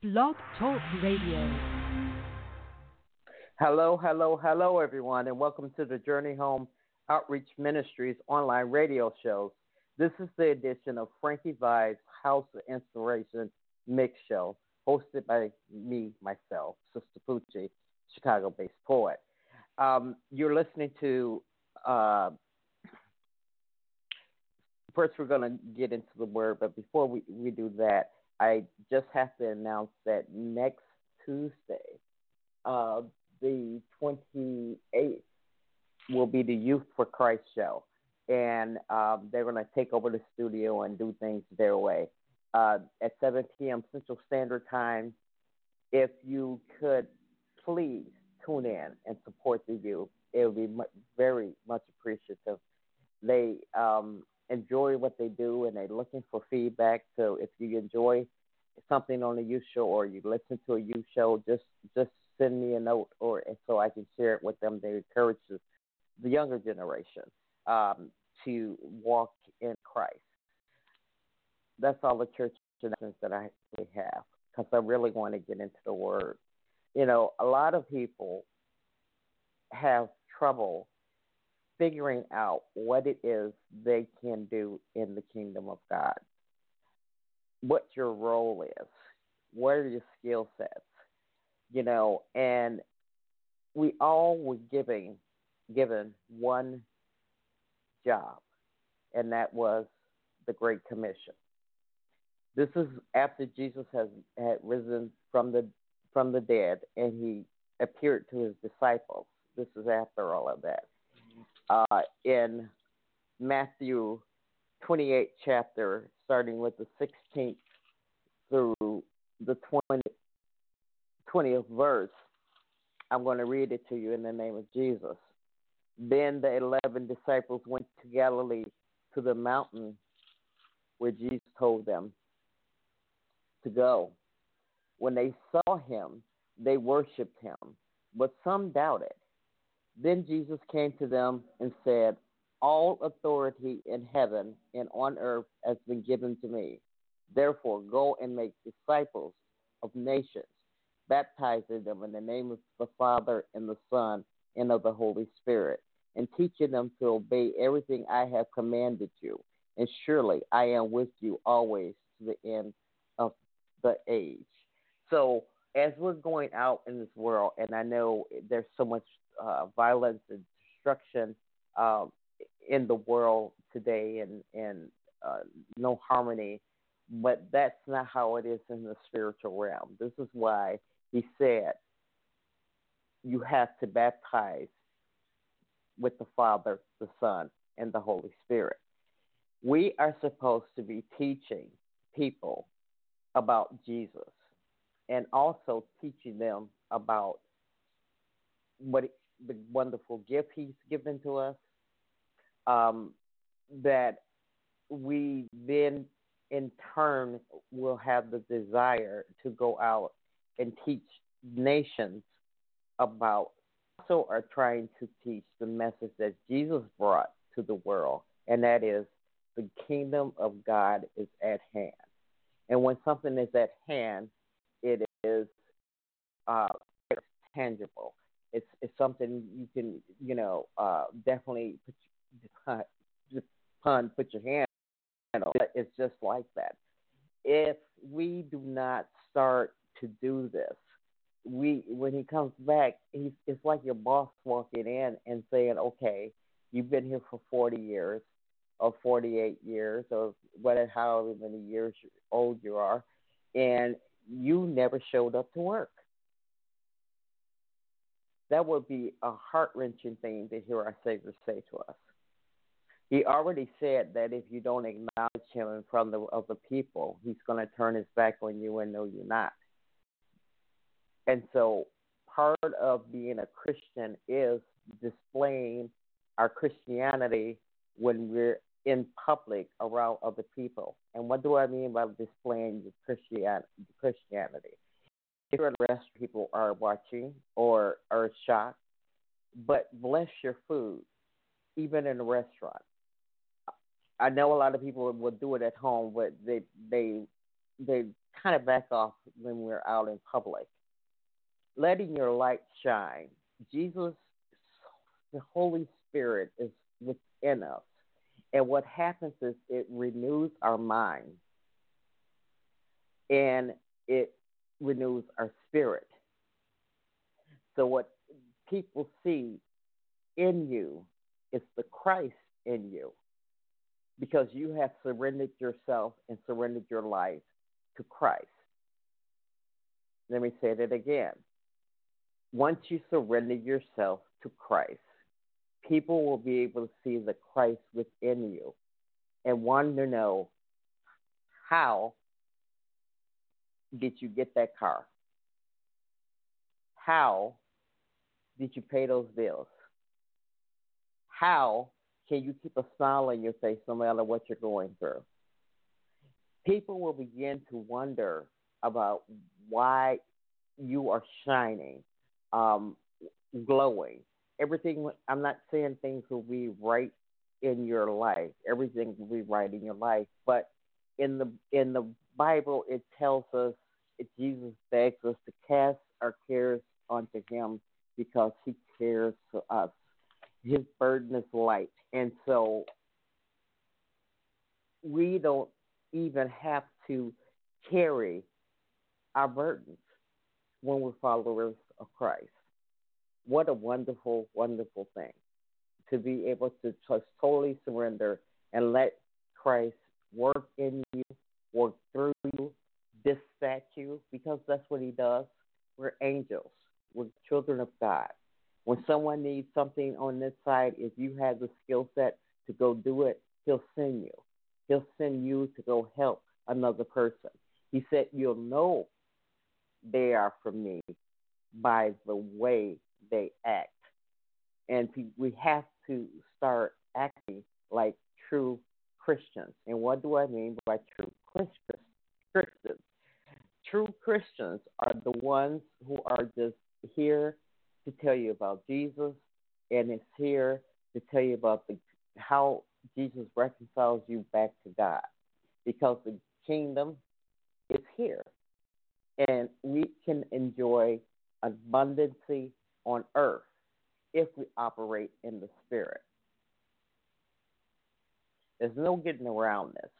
Blog Talk Radio. Hello, hello, hello, everyone, and welcome to the Journey Home Outreach Ministries online radio shows. This is the edition of Frankie Vibes House of Inspiration Mix Show, hosted by me, myself, Sister Poochie, Chicago based poet. Um, you're listening to, uh, first, we're going to get into the word, but before we, we do that, I just have to announce that next Tuesday, uh, the 28th, will be the Youth for Christ show. And um, they're going to take over the studio and do things their way. Uh, at 7 p.m. Central Standard Time, if you could please tune in and support the youth, it would be very much appreciative. They um, enjoy what they do and they're looking for feedback. So if you enjoy something on a youth show or you listen to a youth show, just just send me a note or so I can share it with them. They encourage the younger generation um, to walk in Christ. That's all the church connections that I have because I really want to get into the Word. You know, a lot of people have trouble figuring out what it is they can do in the kingdom of God, what your role is, what are your skill sets, you know, and we all were giving given one job, and that was the Great Commission. This is after Jesus has had risen from the from the dead, and he appeared to his disciples. This is after all of that uh, in Matthew 28 chapter, starting with the 16th through the 20, 20th verse. I'm going to read it to you in the name of Jesus. Then the 11 disciples went to Galilee to the mountain where Jesus told them to go. When they saw him, they worshiped him, but some doubted. Then Jesus came to them and said, All authority in heaven and on earth has been given to me. Therefore, go and make disciples of nations, baptizing them in the name of the Father and the Son and of the Holy Spirit, and teaching them to obey everything I have commanded you. And surely I am with you always to the end of the age. So, as we're going out in this world, and I know there's so much uh, violence and destruction um, in the world today, and and uh, no harmony. But that's not how it is in the spiritual realm. This is why he said you have to baptize with the Father, the Son, and the Holy Spirit. We are supposed to be teaching people about Jesus and also teaching them about what the wonderful gift He's given to us. Um, that we then in turn will have the desire to go out and teach nations about also are trying to teach the message that Jesus brought to the world, and that is the kingdom of God is at hand. And when something is at hand, it is uh, tangible. It's it's something you can you know uh, definitely put your, pun put your hand on. It's just like that. If we do not start to do this, we when he comes back, he's it's like your boss walking in and saying, "Okay, you've been here for forty years, or forty eight years, or whatever, however many years old you are, and you never showed up to work." That would be a heart wrenching thing to hear our Savior say to us. He already said that if you don't acknowledge him in front of the, people, he's going to turn his back on you and know you're not. And so, part of being a Christian is displaying our Christianity when we're in public around other people. And what do I mean by displaying your Christianity? Different rest people are watching or are shocked, but bless your food, even in a restaurant. I know a lot of people will do it at home, but they they they kind of back off when we're out in public. Letting your light shine. Jesus, the Holy Spirit is within us. And what happens is it renews our mind and it renews our spirit. So, what people see in you is the Christ in you because you have surrendered yourself and surrendered your life to Christ. Let me say that again. Once you surrender yourself to Christ, people will be able to see the Christ within you and want to know how did you get that car? How did you pay those bills? How can you keep a smile on your face no matter what you're going through? People will begin to wonder about why you are shining, um, glowing. Everything, I'm not saying things will be right in your life. Everything will be right in your life. But in the in the Bible, it tells us Jesus begs us to cast our cares onto Him because He cares for us. His burden is light, and so we don't even have to carry our burdens when we're followers of Christ. What a wonderful, wonderful thing to be able to just totally surrender and let Christ work in you, work through you, dispatch you, because that's what He does. We're angels, we're children of God. When someone needs something on this side, if you have the skill set to go do it, He'll send you. He'll send you to go help another person. He said, You'll know they are from me by the way they act. And we have to start acting like true Christians. And what do I mean by true Christians? True Christians are the ones who are just here to tell you about Jesus and it's here to tell you about the how Jesus reconciles you back to God. Because the kingdom is here. And we can enjoy abundancy on earth if we operate in the spirit. There's no getting around this.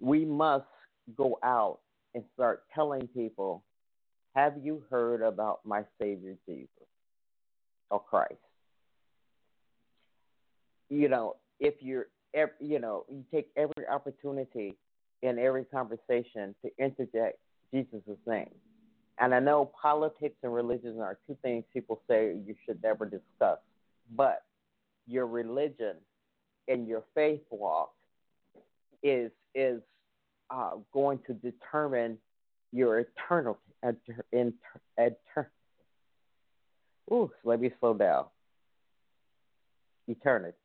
We must go out and start telling people, Have you heard about my Savior Jesus or Christ? You know, if you're, you know, you take every opportunity in every conversation to interject Jesus' name. And I know politics and religion are two things people say you should never discuss, but your religion and your faith walk is is uh, going to determine your eternal inter, inter, Ooh, let me slow down. Eternity.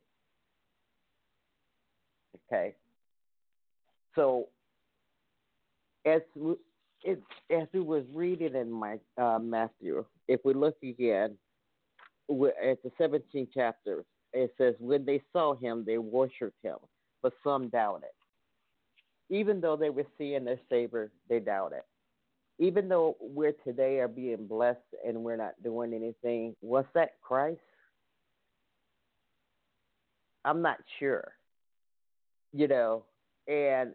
Okay. So as it, as we was reading in my uh, Matthew, if we look again at the 17th chapter, it says, When they saw him, they worshiped him, but some doubted. Even though they were seeing their Savior, they doubted. Even though we're today are being blessed and we're not doing anything, was that Christ? I'm not sure. You know, and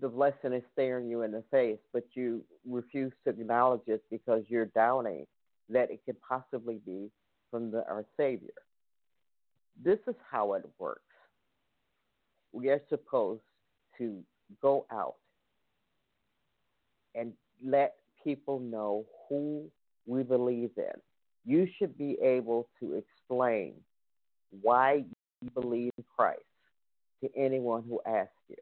the blessing is staring you in the face, but you refuse to acknowledge it because you're doubting that it could possibly be from the, our Savior. This is how it works. We are supposed to go out and let people know who we believe in. You should be able to explain why you believe in Christ to anyone who asks you.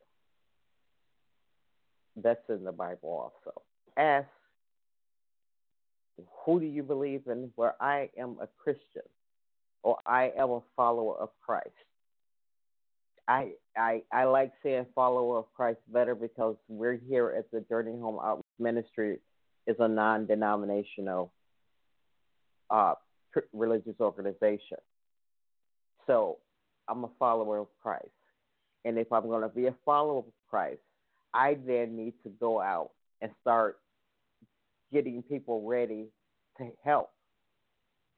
That's in the Bible also. Ask, who do you believe in? Where I am a Christian or I am a follower of Christ. I, I I like saying follower of Christ better because we're here at the Journey Home Outreach Ministry is a non-denominational uh, religious organization. So I'm a follower of Christ, and if I'm going to be a follower of Christ, I then need to go out and start getting people ready to help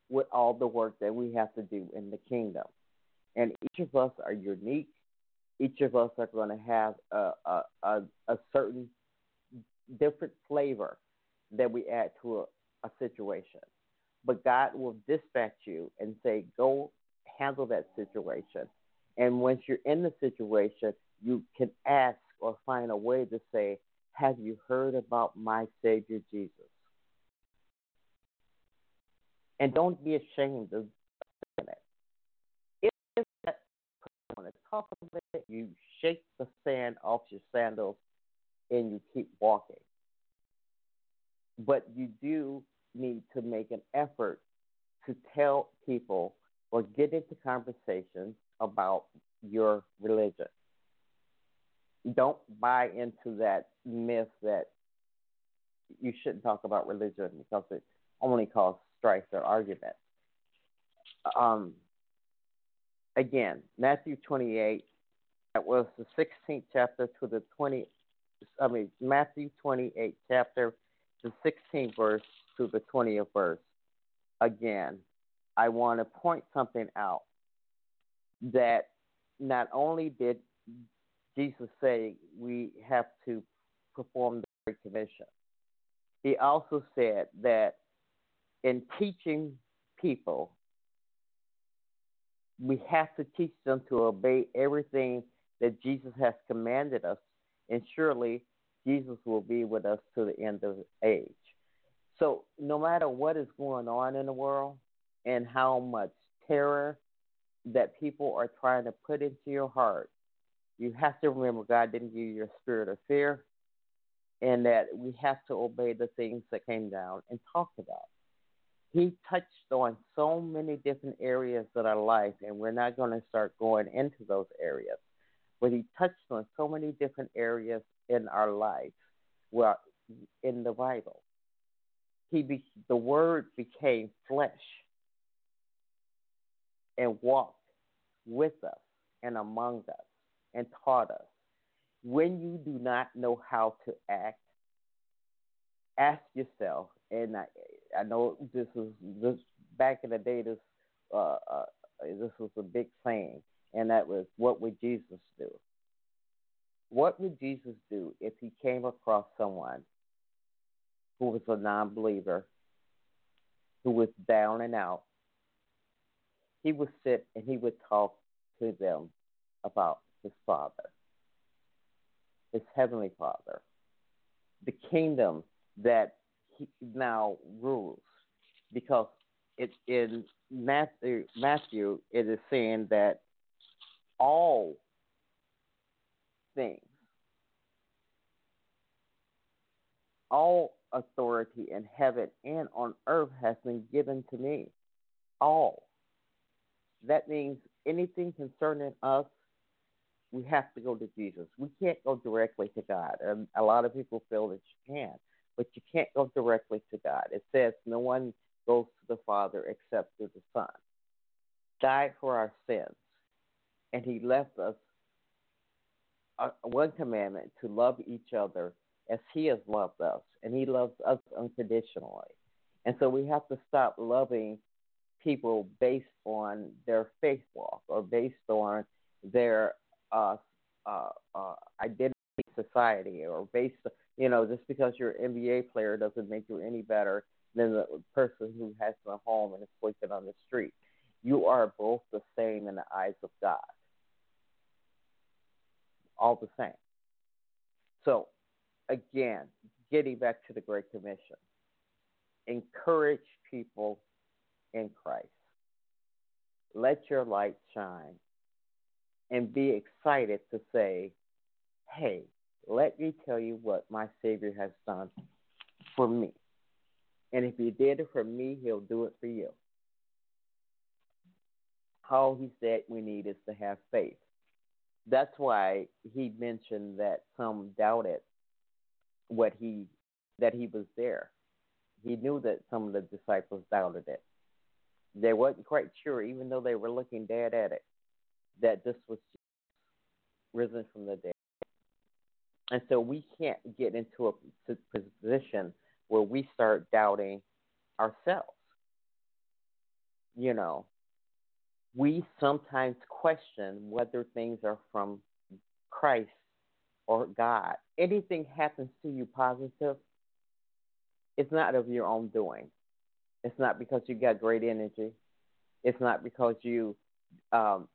with all the work that we have to do in the kingdom. And each of us are unique. Each of us are going to have a, a, a, a certain different flavor that we add to a, a situation. But God will dispatch you and say, go handle that situation. And once you're in the situation, you can ask or find a way to say, Have you heard about my Savior Jesus? And don't be ashamed of it. You shake the sand off your sandals and you keep walking. But you do need to make an effort to tell people or get into conversations about your religion. Don't buy into that myth that you shouldn't talk about religion because it only causes strife or arguments. Um, again, Matthew 28, that was the 16th chapter to the 20, I mean, Matthew 28 chapter, the 16th verse to the 20th verse. Again, I want to point something out that not only did Jesus say we have to perform the Great Commission, he also said that in teaching people, we have to teach them to obey everything that Jesus has commanded us, and surely Jesus will be with us to the end of age. So, no matter what is going on in the world and how much terror that people are trying to put into your heart, you have to remember God didn't give you a spirit of fear, and that we have to obey the things that came down and talked about he touched on so many different areas of our life, and we're not going to start going into those areas. But he touched on so many different areas in our life, well, in the Bible. He be, the Word became flesh and walked with us and among us and taught us. When you do not know how to act, ask yourself, and I, I know this was this back in the day. This uh, uh, this was a big saying, and that was, "What would Jesus do?" What would Jesus do if he came across someone who was a non-believer, who was down and out? He would sit and he would talk to them about his Father, his heavenly Father, the kingdom that now rules because it's in Matthew, Matthew it is saying that all things, all authority in heaven and on earth has been given to me. All. That means anything concerning us, we have to go to Jesus. We can't go directly to God. And a lot of people feel that you can but you can't go directly to God. It says no one goes to the Father except through the Son. Died for our sins, and He left us a, one commandment to love each other as He has loved us, and He loves us unconditionally. And so we have to stop loving people based on their faith walk or based on their uh, uh, uh, identity society or based you know, just because you're an NBA player doesn't make you any better than the person who has a home and is sleeping on the street. You are both the same in the eyes of God. All the same. So, again, getting back to the Great Commission, encourage people in Christ. Let your light shine and be excited to say, hey, let me tell you what my Savior has done for me. And if He did it for me, He'll do it for you. All He said we need is to have faith. That's why He mentioned that some doubted what He that He was there. He knew that some of the disciples doubted it. They wasn't quite sure, even though they were looking dead at it, that this was risen from the dead. And so we can't get into a position where we start doubting ourselves. You know, we sometimes question whether things are from Christ or God. Anything happens to you positive, it's not of your own doing. It's not because you got great energy. It's not because you um,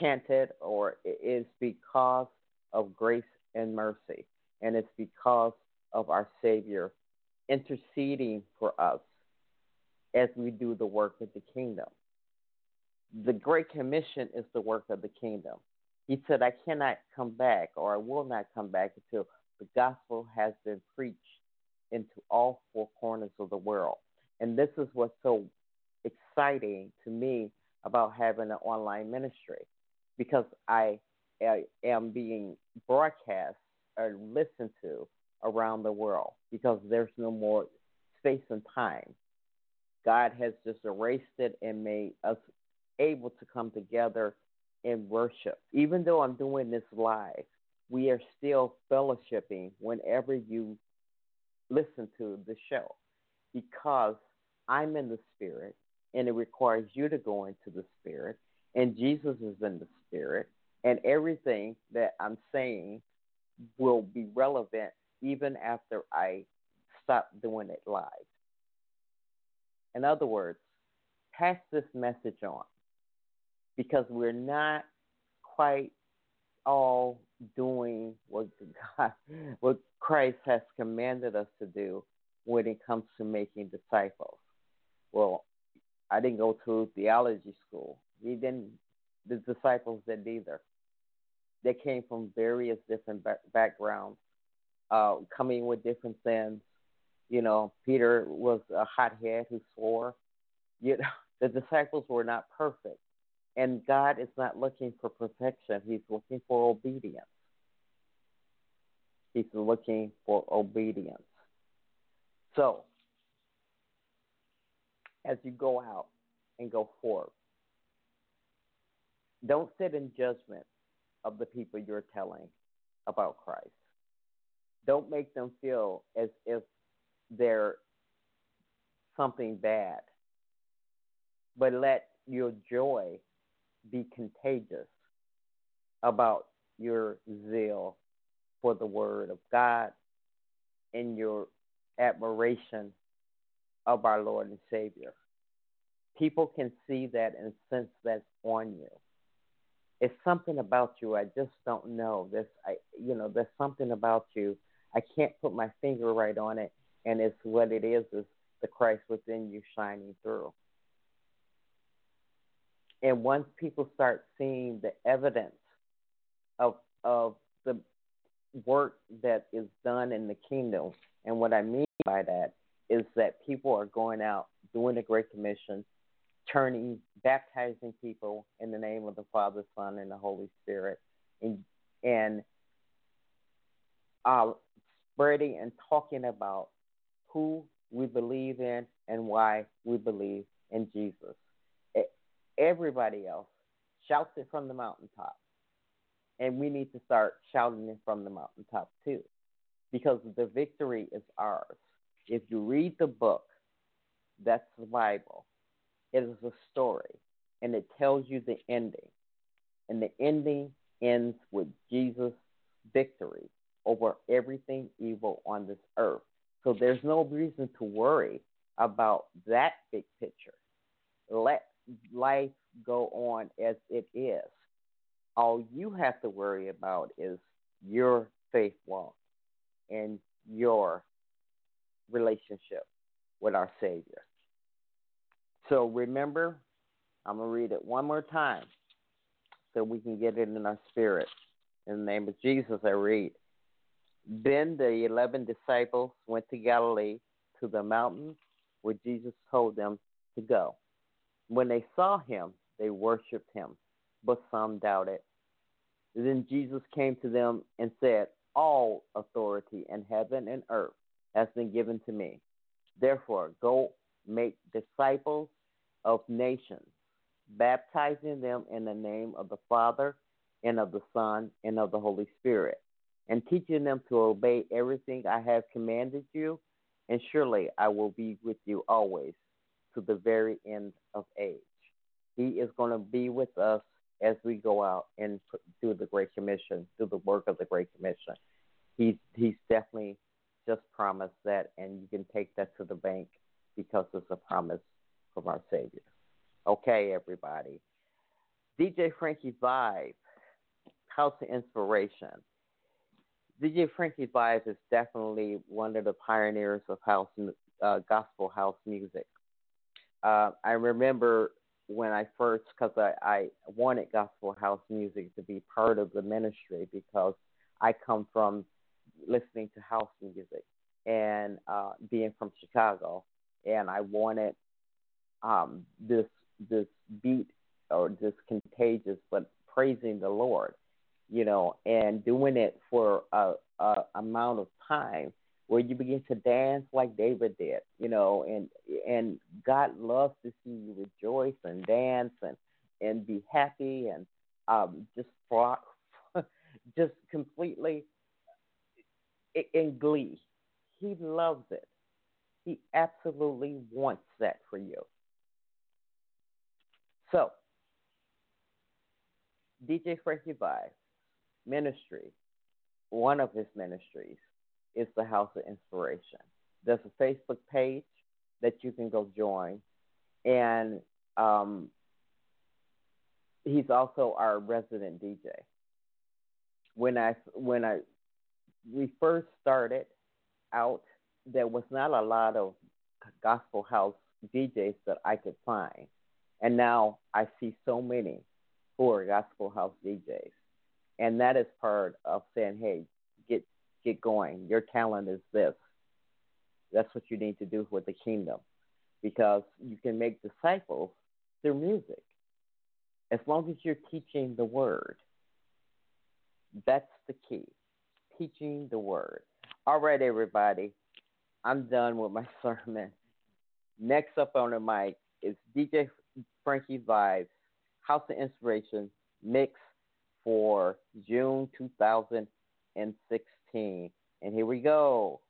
chanted, or it is because of grace and mercy. And it's because of our Savior interceding for us as we do the work of the kingdom. The Great Commission is the work of the kingdom. He said, I cannot come back, or I will not come back until the gospel has been preached into all four corners of the world. And this is what's so exciting to me about having an online ministry because I, am being broadcast or listened to around the world because there's no more space and time. God has just erased it and made us able to come together in worship. Even though I'm doing this live, we are still fellowshipping whenever you listen to the show because I'm in the spirit and it requires you to go into the spirit and Jesus is in the spirit and everything that I'm saying will be relevant even after I stop doing it live. In other words, pass this message on because we're not quite all doing what God, what Christ has commanded us to do when it comes to making disciples. Well, I didn't go to theology school. He didn't. The disciples didn't either. They came from various different backgrounds, uh, coming with different sins. You know, Peter was a hothead who swore. You know, the disciples were not perfect, and God is not looking for perfection. He's looking for obedience. He's looking for obedience. So, as you go out and go forth, don't sit in judgment of the people you're telling about Christ. Don't make them feel as if they're something bad, but let your joy be contagious about your zeal for the Word of God and your admiration of our Lord and Savior. People can see that and sense that's on you. It's something about you I just don't know. This I you know, there's something about you. I can't put my finger right on it and it's what it is is the Christ within you shining through. And once people start seeing the evidence of of the work that is done in the kingdom, and what I mean by that is that people are going out doing the Great Commission, turning, baptizing people in the name of the Father, Son, and the Holy Spirit, and and uh, spreading and talking about who we believe in and why we believe in Jesus. Everybody else shouts it from the mountaintop. And we need to start shouting it from the mountaintop too, because the victory is ours. If you read the book, that's the Bible. It is a story, and it tells you the ending. And the ending ends with Jesus' victory over everything evil on this earth. So there's no reason to worry about that big picture. Let life go on as it is. All you have to worry about is your faith walk and your relationship with our Savior. So remember, I'm going to read it one more time so we can get it in our spirit. In the name of Jesus, I read. Then the eleven disciples went to Galilee to the mountain where Jesus told them to go. When they saw him, they worshiped him, but some doubted. Then Jesus came to them and said, All authority in heaven and earth has been given to me. Therefore, go make disciples of nations, baptizing them in the name of the Father and of the Son and of the Holy Spirit, and teaching them to obey everything I have commanded you, and surely I will be with you always to the very end of age. He is going to be with us as we go out and do the Great Commission, do the work of the Great Commission. He's he's definitely just promised that, and you can take that to the bank because it's a promise from our Savior. Okay, everybody. DJ Frankie Vibe, House of Inspiration. DJ Frankie Vibe is definitely one of the pioneers of house, uh, gospel house music. Uh, I remember when I first, because I, I wanted gospel house music to be part of the ministry because I come from listening to house music and uh, being from Chicago, and I wanted um, this this beat or this contagious, but praising the Lord, you know, and doing it for a, a amount of time where you begin to dance like David did, you know, and and God loves to see you rejoice and dance and and be happy and um, just just completely in glee. He loves it. Absolutely wants that for you. So, DJ Frankie Vibe ministry, one of his ministries is the House of Inspiration. There's a Facebook page that you can go join, and um, he's also our resident DJ. When I when I we first started out, there was not a lot of gospel house DJs that I could find, and now I see so many who are gospel house DJs, and that is part of saying, "Hey, get get going. Your talent is this. That's what you need to do with the kingdom because you can make disciples through music. As long as you're teaching the word, that's the key. Teaching the word. All right, everybody. I'm done with my sermon. Next up on the mic is DJ Frankie Vibes, House of Inspiration mix for June 2016. And here we go.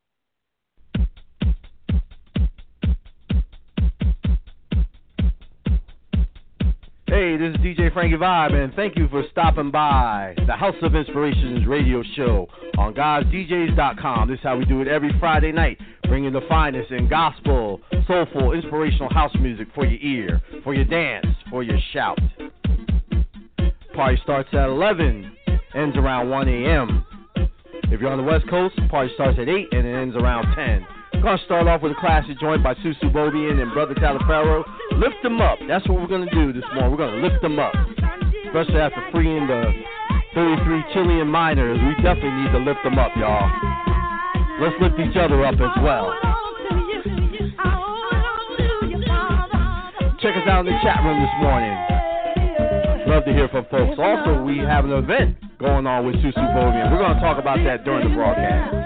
Hey, this is DJ Frankie Vibe, and thank you for stopping by the House of Inspirations radio show on God'sDJs.com. This is how we do it every Friday night, bringing the finest in gospel, soulful, inspirational house music for your ear, for your dance, for your shout. Party starts at 11, ends around 1 a.m. If you're on the West Coast, party starts at 8 and it ends around 10. We're going to start off with a classic joint by Su Su Bobien and Brother Talifero. Lift them up. That's what we're going to do this morning. We're going to lift them up. Especially after freeing the 33 Chilean miners. We definitely need to lift them up, y'all. Let's lift each other up as well. Check us out in the chat room this morning. Love to hear from folks. Also, we have an event going on with Su Su Bobien. We're going to talk about that during the broadcast.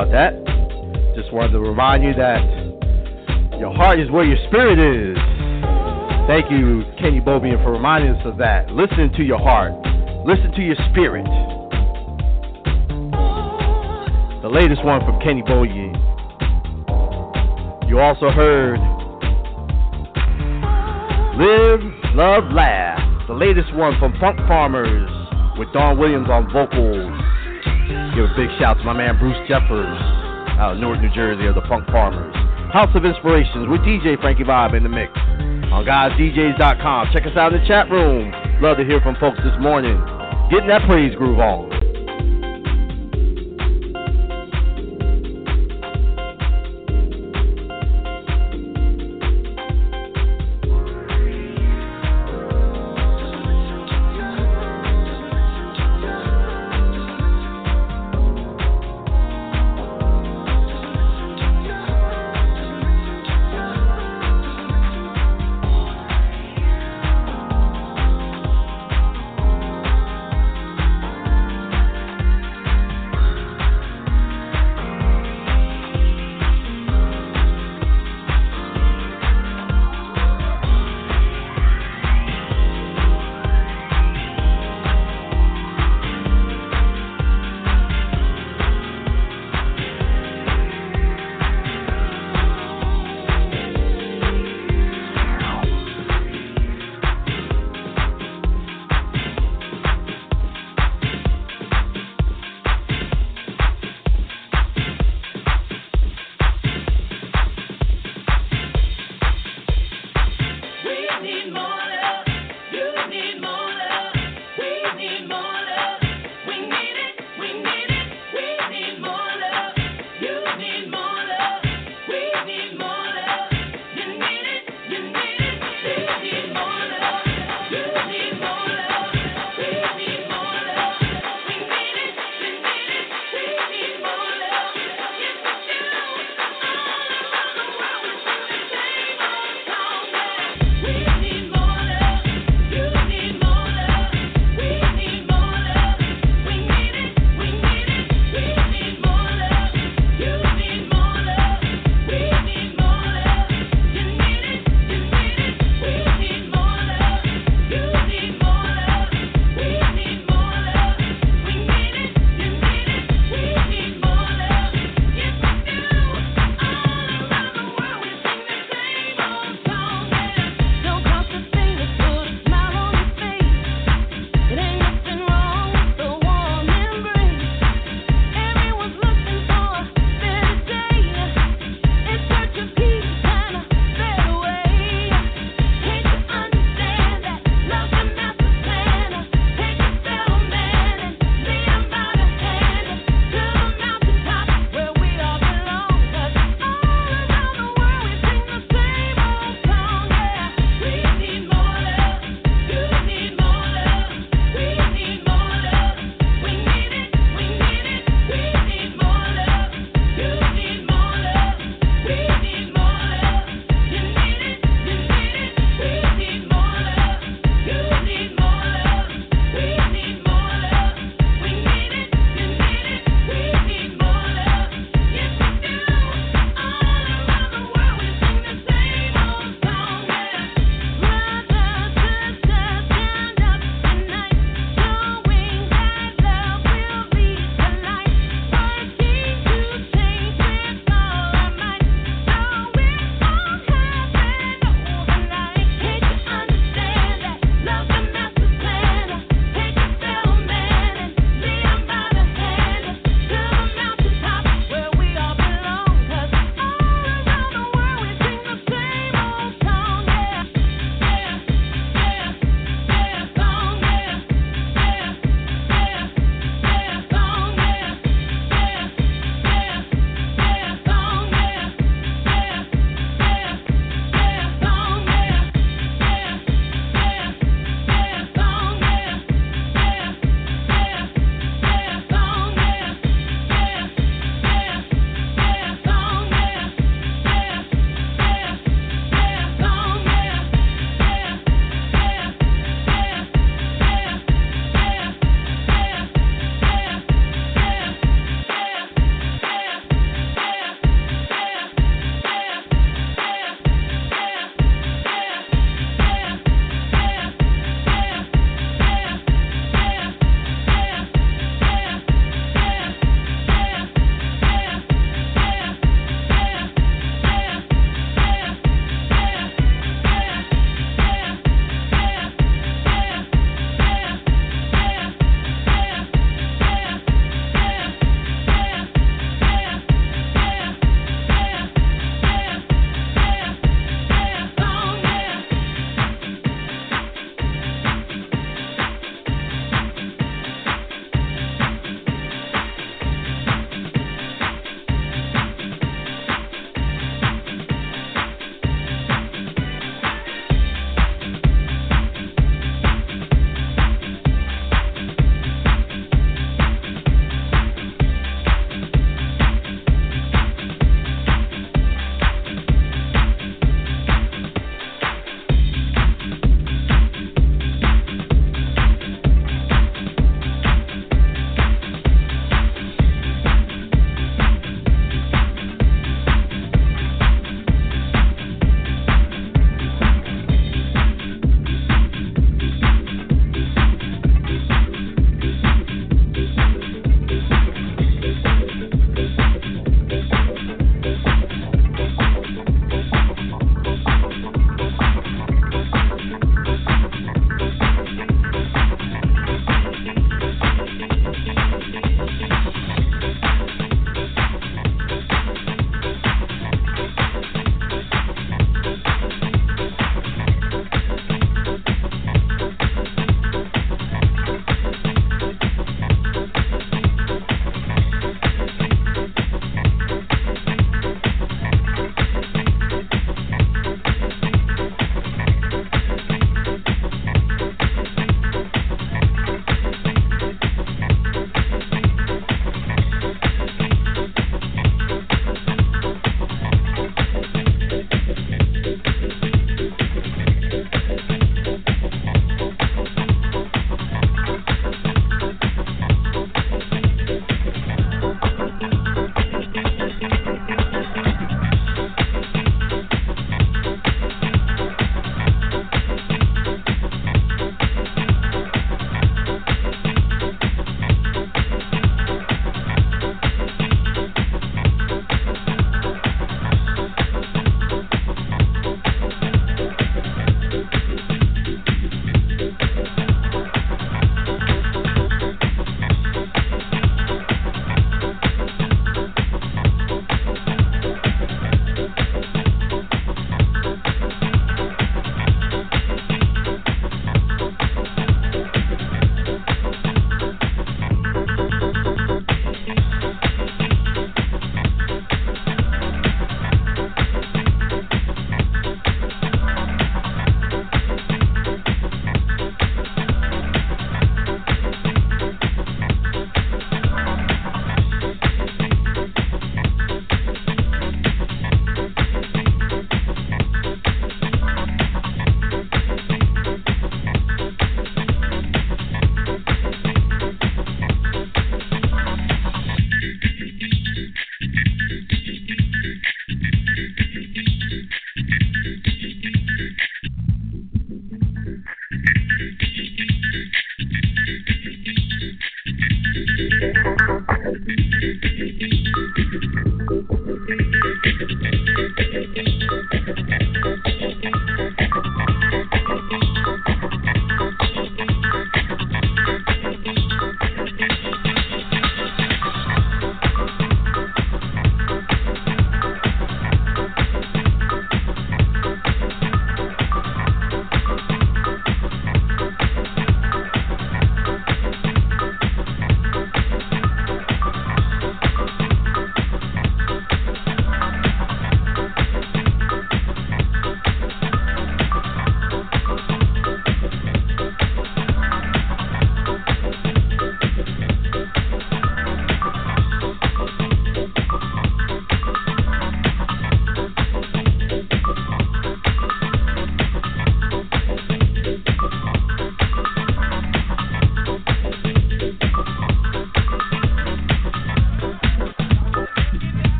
About that. Just wanted to remind you that your heart is where your spirit is. Thank you, Kenny Bobien, for reminding us of that. Listen to your heart. Listen to your spirit. The latest one from Kenny Bobien. You also heard Live, Love, Laugh. The latest one from Funk Farmers with Don Williams on vocals. Give a big shout to my man Bruce Jeffers out of Newark, New Jersey of the Funk Farmers. House of Inspirations with DJ Frankie Vibe in the mix on God'sDJs.com. Check us out in the chat room. Love to hear from folks this morning. Getting that praise groove on.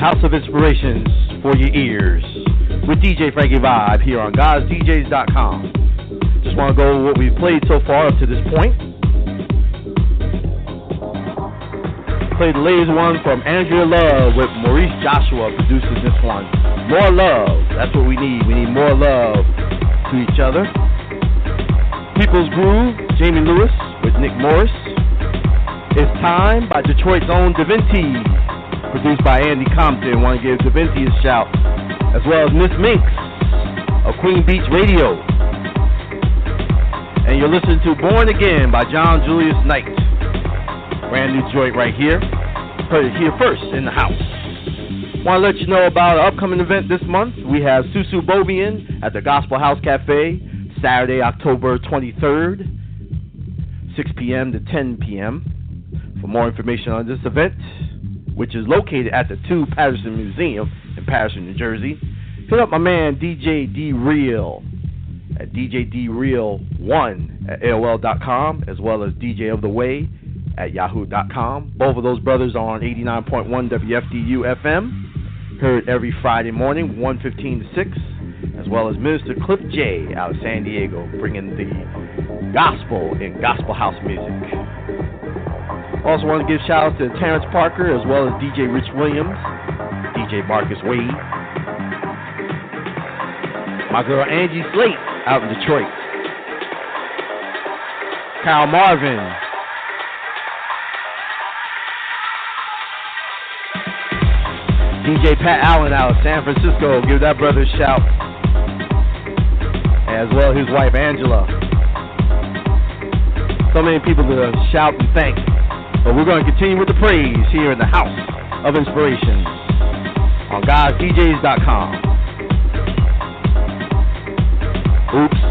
House of Inspirations for your ears with DJ Frankie Vibe here on God'sDJs.com. Just want to go over what we've played so far up to this point. Played the latest one from Andrea Love with Maurice Joshua produces this one. More love. That's what we need. We need more love to each other. People's Groove, Jamie Lewis with Nick Morris. It's Time by Detroit's own Davinci, produced by Andy Compton. Want to give Davinci a shout, as well as Miss Minx of Queen Beach Radio. And you're listening to Born Again by John Julius Knight. Brand new joint right here. Heard it here first in the house. Want to let you know about an upcoming event this month. We have Su Su Bobien at the Gospel House Cafe, Saturday, October 23rd, 6 p.m. to 10 p.m. For more information on this event, which is located at the 2 Paterson Museum in Paterson, New Jersey, hit up my man DJ D Real at DJDreal1 at AOL.com, as well as DJ of the Way at Yahoo.com. Both of those brothers are on 89.1 WFDU FM, heard every Friday morning, 1:15 to 6, as well as Minister Cliff J out of San Diego, bringing the gospel in gospel house music. Also want to give shout out to Terrence Parker as well as DJ Rich Williams, DJ Marcus Wade, my girl Angie Slate out in Detroit, Kyle Marvin. DJ Pat Allen out of San Francisco, give that brother a shout. As well his wife Angela. So many people to shout and thank. But we're going to continue with the praise here in the House of Inspiration on God'sDJs.com. Oops.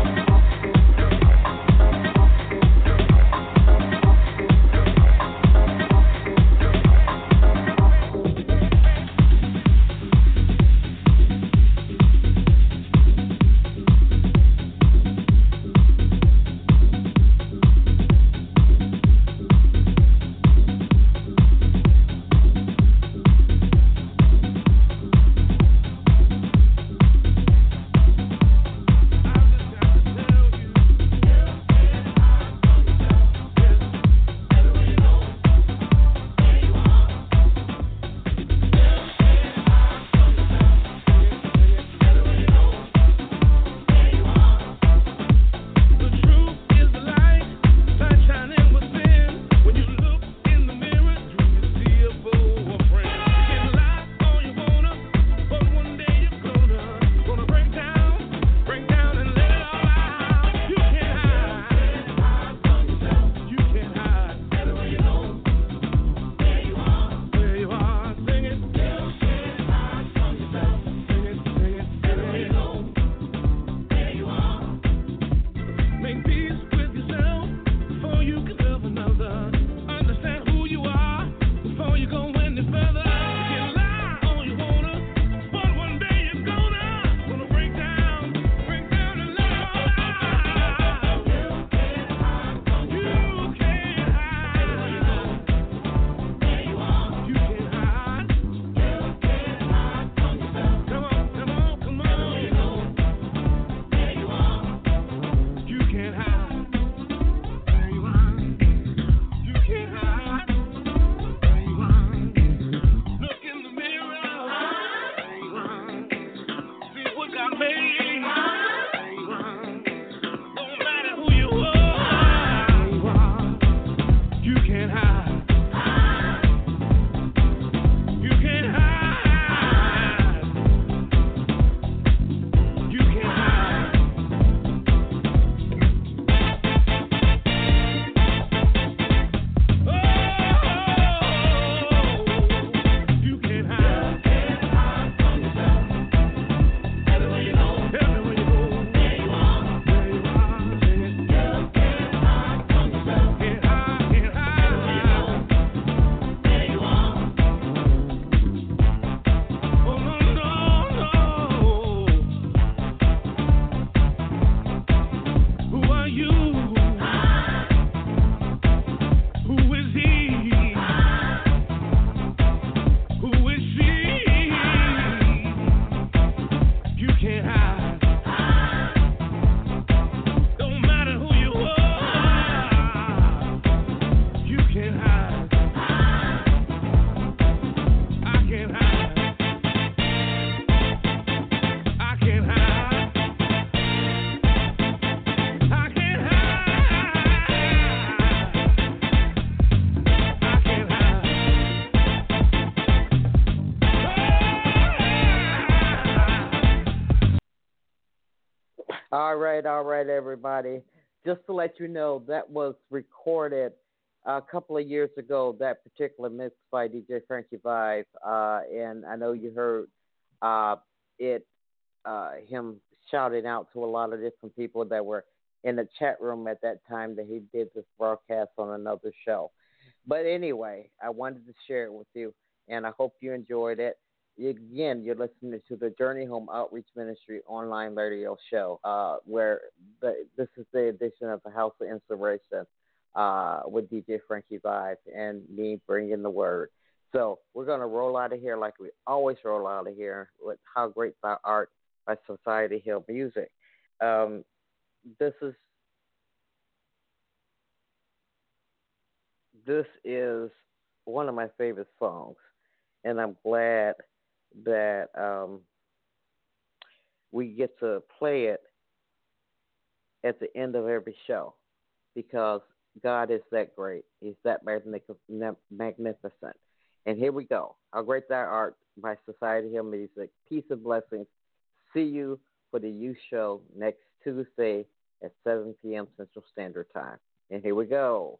All right, all right, everybody. Just to let you know, that was recorded a couple of years ago. That particular mix by DJ Frankie Vibe, uh, and I know you heard uh, it, uh, him shouting out to a lot of different people that were in the chat room at that time that he did this broadcast on another show. But anyway, I wanted to share it with you, and I hope you enjoyed it. Again, you're listening to the Journey Home Outreach Ministry online radio show, uh, where the, this is the edition of the House of Inspiration uh, with DJ Frankie Vibe and me bringing the word. So we're going to roll out of here like we always roll out of here with How Great Thou Art by Society Hill Music. Um, this is this is one of my favorite songs, and I'm glad that um, we get to play it at the end of every show because God is that great. He's that magnificent. And here we go. How Great Thou Art by Society Hill Music. Peace and blessings. See you for the youth show next Tuesday at 7 p.m. Central Standard Time. And here we go.